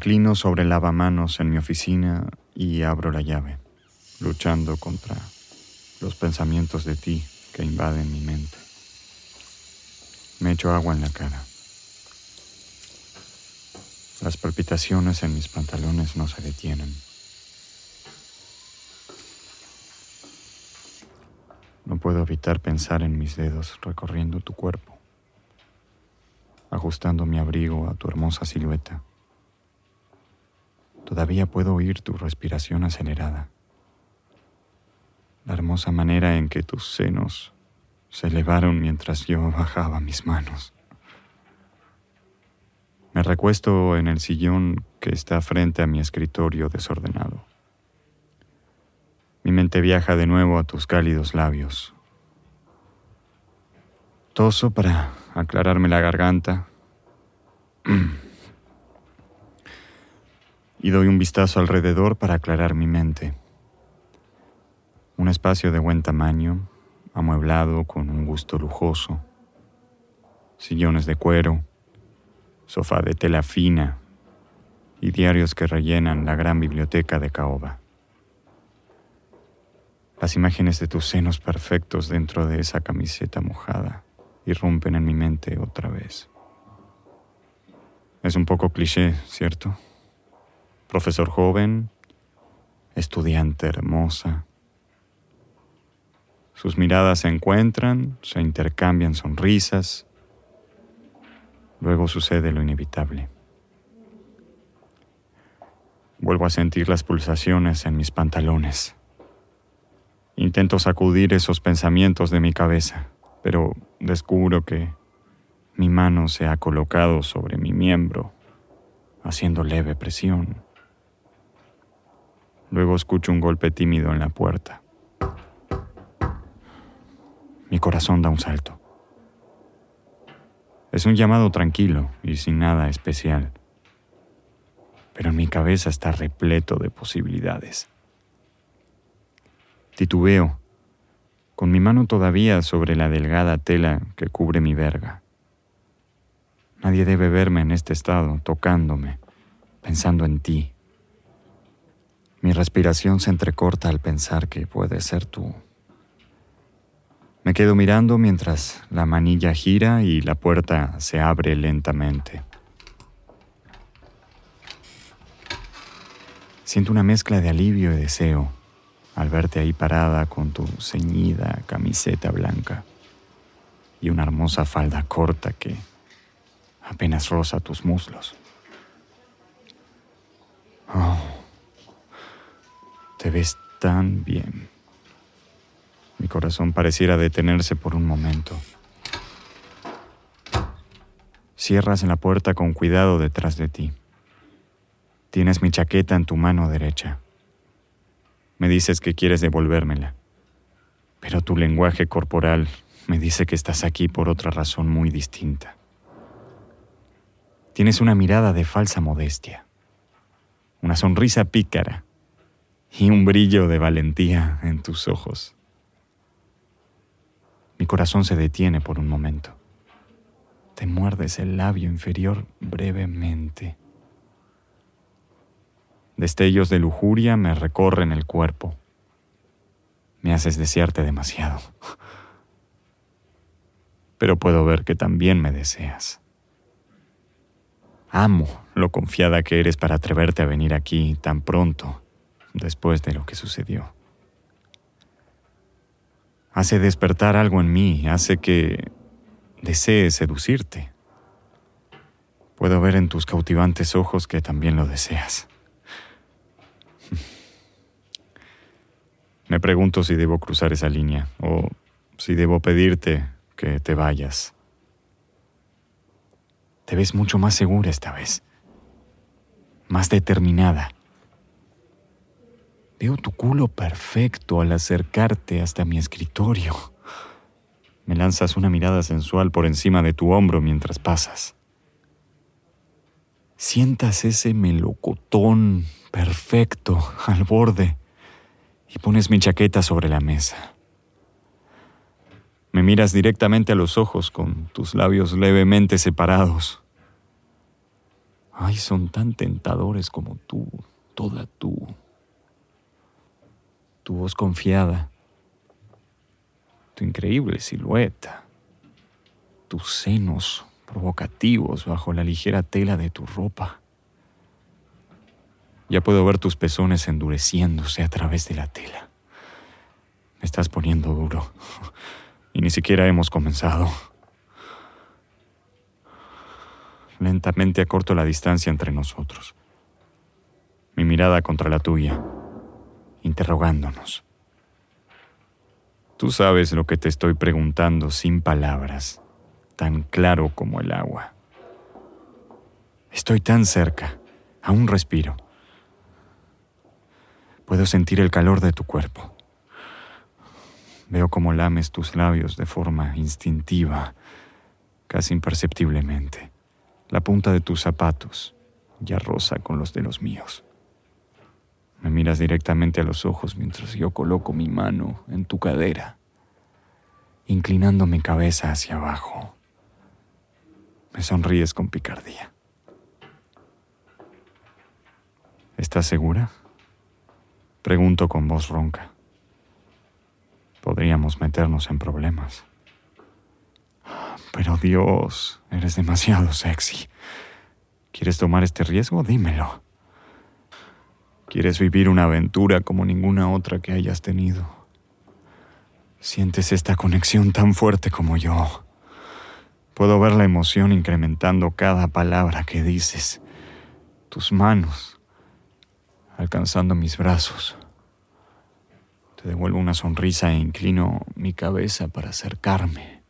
inclino sobre el lavamanos en mi oficina y abro la llave, luchando contra los pensamientos de ti que invaden mi mente. Me echo agua en la cara. Las palpitaciones en mis pantalones no se detienen. No puedo evitar pensar en mis dedos recorriendo tu cuerpo, ajustando mi abrigo a tu hermosa silueta. Todavía puedo oír tu respiración acelerada, la hermosa manera en que tus senos se elevaron mientras yo bajaba mis manos. Me recuesto en el sillón que está frente a mi escritorio desordenado. Mi mente viaja de nuevo a tus cálidos labios. Toso para aclararme la garganta y doy un vistazo alrededor para aclarar mi mente. Un espacio de buen tamaño, amueblado con un gusto lujoso, sillones de cuero, sofá de tela fina y diarios que rellenan la gran biblioteca de caoba. Las imágenes de tus senos perfectos dentro de esa camiseta mojada irrumpen en mi mente otra vez. Es un poco cliché, ¿cierto? Profesor joven, estudiante hermosa. Sus miradas se encuentran, se intercambian sonrisas, Luego sucede lo inevitable. Vuelvo a sentir las pulsaciones en mis pantalones. Intento sacudir esos pensamientos de mi cabeza, pero descubro que mi mano se ha colocado sobre mi miembro, haciendo leve presión. Luego escucho un golpe tímido en la puerta. Mi corazón da un salto. Es un llamado tranquilo y sin nada especial. Pero mi cabeza está repleto de posibilidades. Titubeo, con mi mano todavía sobre la delgada tela que cubre mi verga. Nadie debe verme en este estado, tocándome, pensando en ti. Mi respiración se entrecorta al pensar que puede ser tú. Me quedo mirando mientras la manilla gira y la puerta se abre lentamente. Siento una mezcla de alivio y deseo al verte ahí parada con tu ceñida camiseta blanca y una hermosa falda corta que apenas roza tus muslos. Oh, te ves tan bien. Mi corazón pareciera detenerse por un momento. Cierras la puerta con cuidado detrás de ti. Tienes mi chaqueta en tu mano derecha. Me dices que quieres devolvérmela, pero tu lenguaje corporal me dice que estás aquí por otra razón muy distinta. Tienes una mirada de falsa modestia, una sonrisa pícara y un brillo de valentía en tus ojos. Mi corazón se detiene por un momento. Te muerdes el labio inferior brevemente. Destellos de lujuria me recorren el cuerpo. Me haces desearte demasiado. Pero puedo ver que también me deseas. Amo lo confiada que eres para atreverte a venir aquí tan pronto después de lo que sucedió hace despertar algo en mí, hace que desee seducirte. Puedo ver en tus cautivantes ojos que también lo deseas. Me pregunto si debo cruzar esa línea o si debo pedirte que te vayas. Te ves mucho más segura esta vez, más determinada. Veo tu culo perfecto al acercarte hasta mi escritorio. Me lanzas una mirada sensual por encima de tu hombro mientras pasas. Sientas ese melocotón perfecto al borde y pones mi chaqueta sobre la mesa. Me miras directamente a los ojos con tus labios levemente separados. Ay, son tan tentadores como tú, toda tú. Tu voz confiada, tu increíble silueta, tus senos provocativos bajo la ligera tela de tu ropa. Ya puedo ver tus pezones endureciéndose a través de la tela. Me estás poniendo duro. Y ni siquiera hemos comenzado. Lentamente acorto la distancia entre nosotros. Mi mirada contra la tuya, interrogándonos. Tú sabes lo que te estoy preguntando sin palabras, tan claro como el agua. Estoy tan cerca, aún respiro. Puedo sentir el calor de tu cuerpo. Veo cómo lames tus labios de forma instintiva, casi imperceptiblemente. La punta de tus zapatos ya rosa con los de los míos. Me miras directamente a los ojos mientras yo coloco mi mano en tu cadera, inclinando mi cabeza hacia abajo. Me sonríes con picardía. ¿Estás segura? Pregunto con voz ronca podríamos meternos en problemas. Pero Dios, eres demasiado sexy. ¿Quieres tomar este riesgo? Dímelo. ¿Quieres vivir una aventura como ninguna otra que hayas tenido? ¿Sientes esta conexión tan fuerte como yo? Puedo ver la emoción incrementando cada palabra que dices. Tus manos alcanzando mis brazos. Te devuelvo una sonrisa e inclino mi cabeza para acercarme.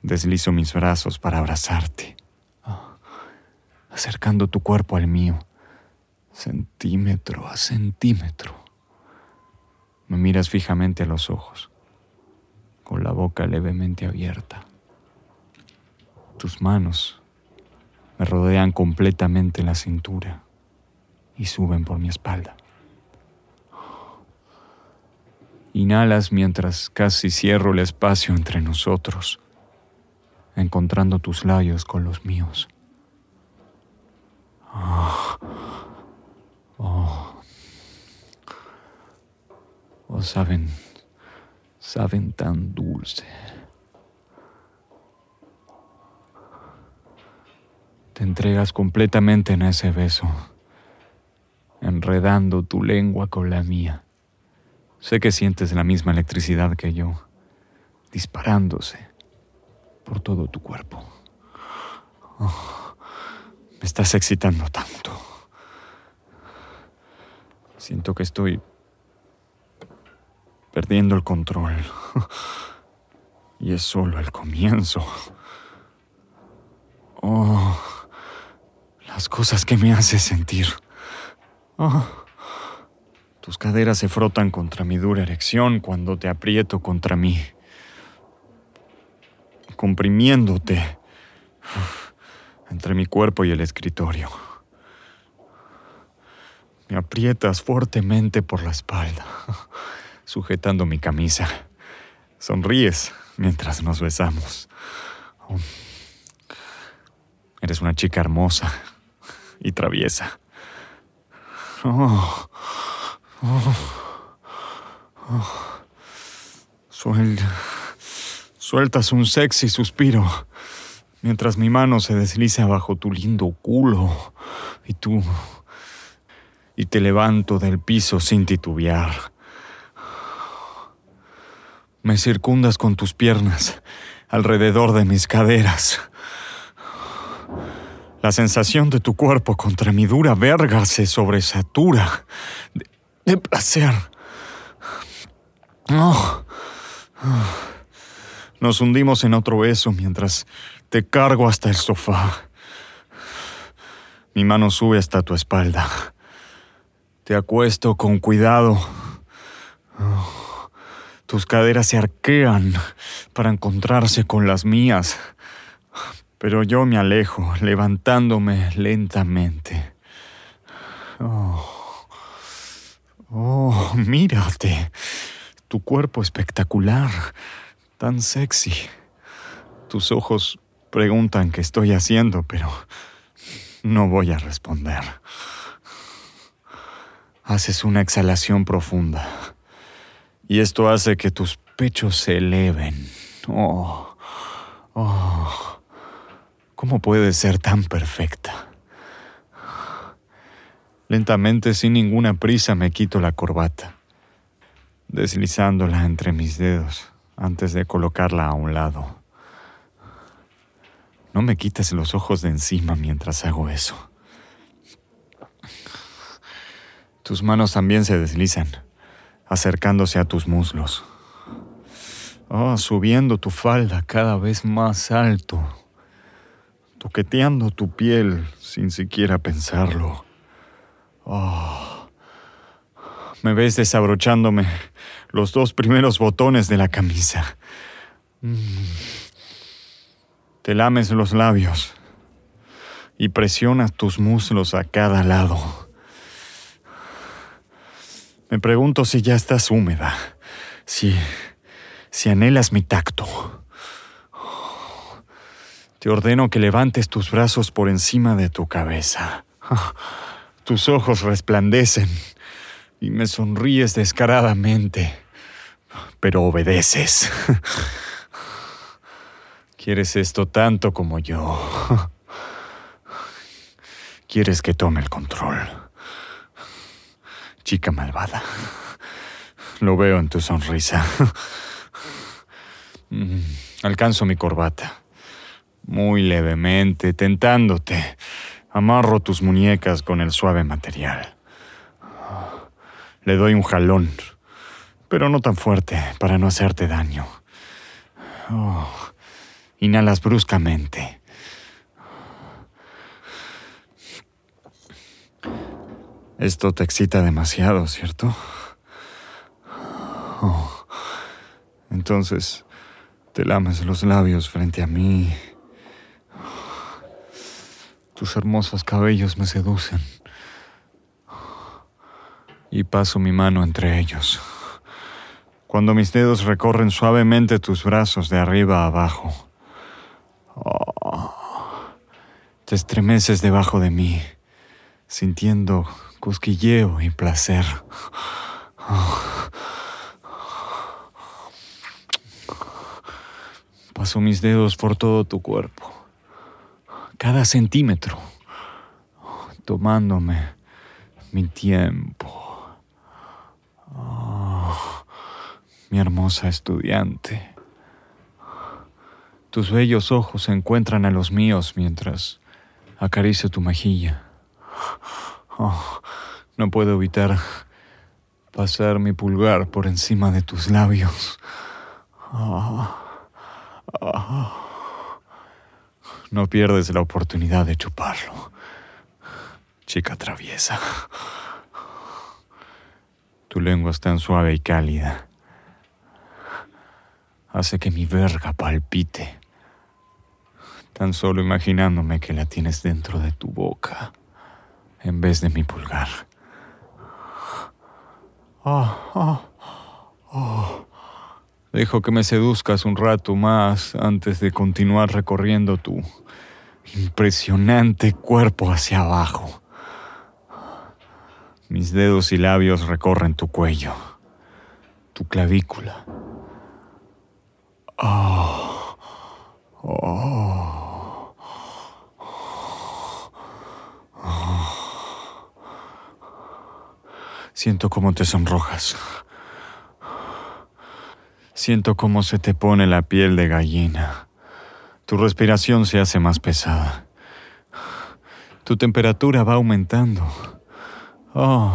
Deslizo mis brazos para abrazarte, ah, acercando tu cuerpo al mío, centímetro a centímetro. Me miras fijamente a los ojos, con la boca levemente abierta. Tus manos me rodean completamente la cintura y suben por mi espalda. Inhalas mientras casi cierro el espacio entre nosotros, encontrando tus labios con los míos. Oh, oh, oh, saben, saben tan dulce. Te entregas completamente en ese beso, enredando tu lengua con la mía. Sé que sientes la misma electricidad que yo, disparándose por todo tu cuerpo. Oh, me estás excitando tanto. Siento que estoy perdiendo el control. Y es solo el comienzo. Oh, las cosas que me hace sentir. Oh. Tus caderas se frotan contra mi dura erección cuando te aprieto contra mí, comprimiéndote entre mi cuerpo y el escritorio. Me aprietas fuertemente por la espalda, sujetando mi camisa. Sonríes mientras nos besamos. Eres una chica hermosa y traviesa. Oh, sueltas un sexy suspiro mientras mi mano se desliza bajo tu lindo culo y tú... y te levanto del piso sin titubear. Me circundas con tus piernas alrededor de mis caderas. La sensación de tu cuerpo contra mi dura verga se sobresatura de placer. Nos hundimos en otro beso mientras te cargo hasta el sofá. Mi mano sube hasta tu espalda. Te acuesto con cuidado. Tus caderas se arquean para encontrarse con las mías. Pero yo me alejo, levantándome lentamente. Oh. Oh, mírate. Tu cuerpo espectacular, tan sexy. Tus ojos preguntan qué estoy haciendo, pero No voy a responder. Haces una exhalación profunda. Y esto hace que tus pechos se eleven. Oh, oh. ¿Cómo puedes ser tan perfecta? Lentamente, sin ninguna prisa, me quito la corbata, deslizándola entre mis dedos antes de colocarla a un lado. No me quites los ojos de encima mientras hago eso. Tus manos también se deslizan, acercándose a tus muslos. Oh, subiendo tu falda cada vez más alto, toqueteando tu piel sin siquiera pensarlo. Oh, me ves desabrochándome los dos primeros botones de la camisa. Mm. Te lames los labios y presionas tus muslos a cada lado. Me pregunto si ya estás húmeda, si, si anhelas mi tacto. Te ordeno que levantes tus brazos por encima de tu cabeza. Tus ojos resplandecen y me sonríes descaradamente, pero obedeces. Quieres esto tanto como yo. Quieres que tome el control. Chica malvada. Lo veo en tu sonrisa. Mm, alcanzo mi corbata. Muy levemente, tentándote. Amarro tus muñecas con el suave material. Le doy un jalón, pero no tan fuerte para no hacerte daño. Oh, inhalas bruscamente. Esto te excita demasiado, ¿cierto? Oh, entonces te lames los labios frente a mí. Tus hermosos cabellos me seducen. Y paso mi mano entre ellos. Cuando mis dedos recorren suavemente tus brazos de arriba a abajo. Oh, te estremeces debajo de mí, sintiendo cosquilleo y placer. Paso mis dedos por todo tu cuerpo cada centímetro, tomándome mi tiempo. Oh, mi hermosa estudiante. Tus bellos ojos se encuentran a los míos mientras acaricio tu mejilla. Oh, no puedo evitar pasar mi pulgar por encima de tus labios. No pierdes la oportunidad de chuparlo. Chica traviesa. Tu lengua es tan suave y cálida. Hace que mi verga palpite. Tan solo imaginándome que la tienes dentro de tu boca en vez de mi pulgar. Oh, oh, oh. Dejo que me seduzcas un rato más antes de continuar recorriendo tu impresionante cuerpo hacia abajo. Mis dedos y labios recorren tu cuello, tu clavícula. Oh, oh, oh. Siento cómo te sonrojas. Siento cómo se te pone la piel de gallina. Tu respiración se hace más pesada. Tu temperatura va aumentando. Oh,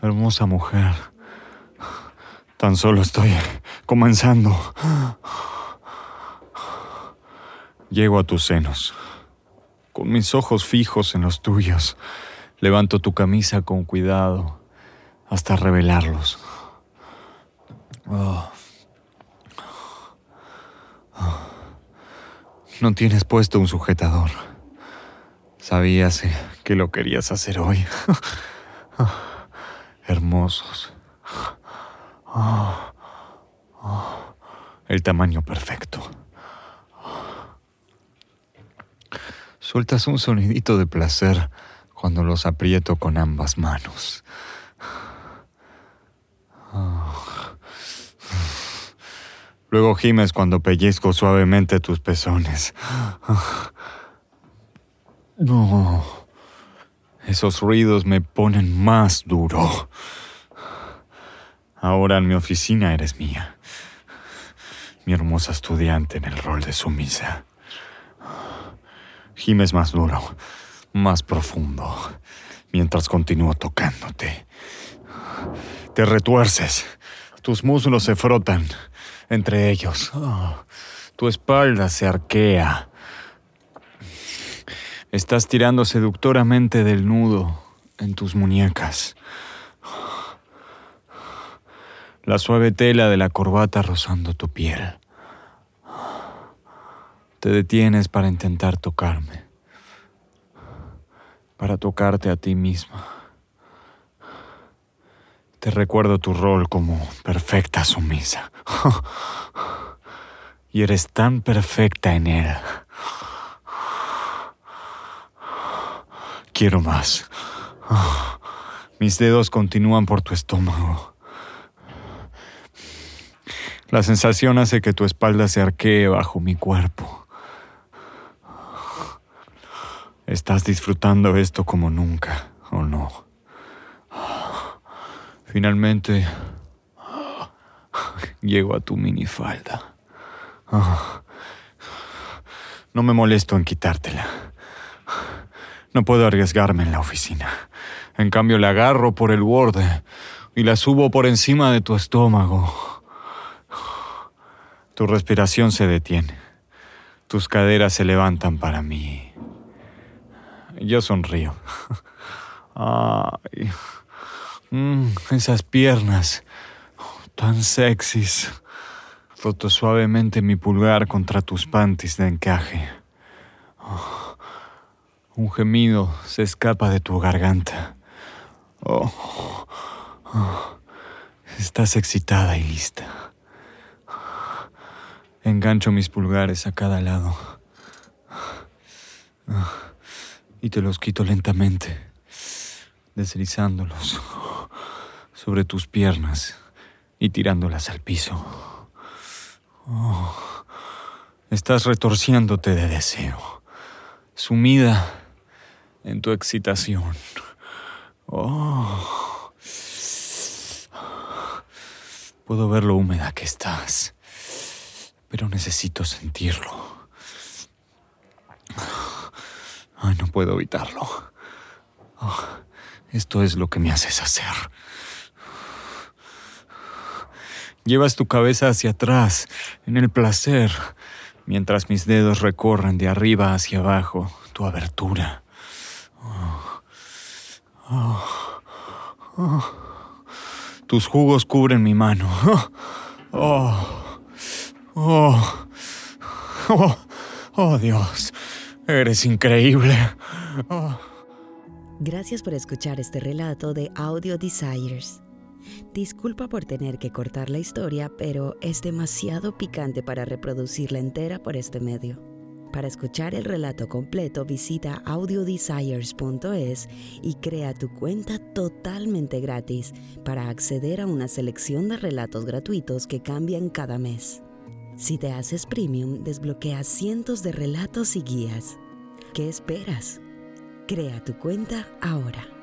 hermosa mujer. Tan solo estoy comenzando. Llego a tus senos. Con mis ojos fijos en los tuyos, levanto tu camisa con cuidado hasta revelarlos. Oh. No tienes puesto un sujetador. Sabías que lo querías hacer hoy. Hermosos. El tamaño perfecto. Sueltas un sonidito de placer cuando los aprieto con ambas manos. Luego gimes cuando pellizco suavemente tus pezones. No. Esos ruidos me ponen más duro. Ahora en mi oficina eres mía. Mi hermosa estudiante en el rol de sumisa. Gimes más duro, más profundo, mientras continúo tocándote. Te retuerces, tus muslos se frotan entre ellos. Oh, tu espalda se arquea. Estás tirando seductoramente del nudo en tus muñecas. La suave tela de la corbata rozando tu piel. Te detienes para intentar tocarme, para tocarte a ti misma. Recuerdo tu rol como perfecta sumisa. y eres tan perfecta en él. Quiero más. Mis dedos continúan por tu estómago. La sensación hace que tu espalda se arquee bajo mi cuerpo. Estás disfrutando esto como nunca, ¿o no? Finalmente, llego a tu minifalda. No me molesto en quitártela. No puedo arriesgarme en la oficina. En cambio, la agarro por el borde y la subo por encima de tu estómago. Tu respiración se detiene. Tus caderas se levantan para mí. Yo sonrío. Ay, mm, esas piernas tan sexys. Froto suavemente mi pulgar contra tus panties de encaje. un gemido se escapa de tu garganta. Oh, estás excitada y lista. Engancho mis pulgares a cada lado y te los quito lentamente, deslizándolos sobre tus piernas y tirándolas al piso. Oh, estás retorciéndote de deseo, sumida en tu excitación. Oh, puedo ver lo húmeda que estás, pero necesito sentirlo. Ay, no puedo evitarlo. Oh, esto es lo que me haces hacer. Llevas tu cabeza hacia atrás, en el placer, mientras mis dedos recorren de arriba hacia abajo tu abertura. Tus jugos cubren mi mano. Oh, oh, oh, oh Dios. Eres increíble. Gracias por escuchar este relato de Audio Desires. Disculpa por tener que cortar la historia, pero es demasiado picante para reproducirla entera por este medio. Para escuchar el relato completo visita audiodesires.es y crea tu cuenta totalmente gratis para acceder a una selección de relatos gratuitos que cambian cada mes. Si te haces premium, desbloqueas cientos de relatos y guías. ¿Qué esperas? Crea tu cuenta ahora.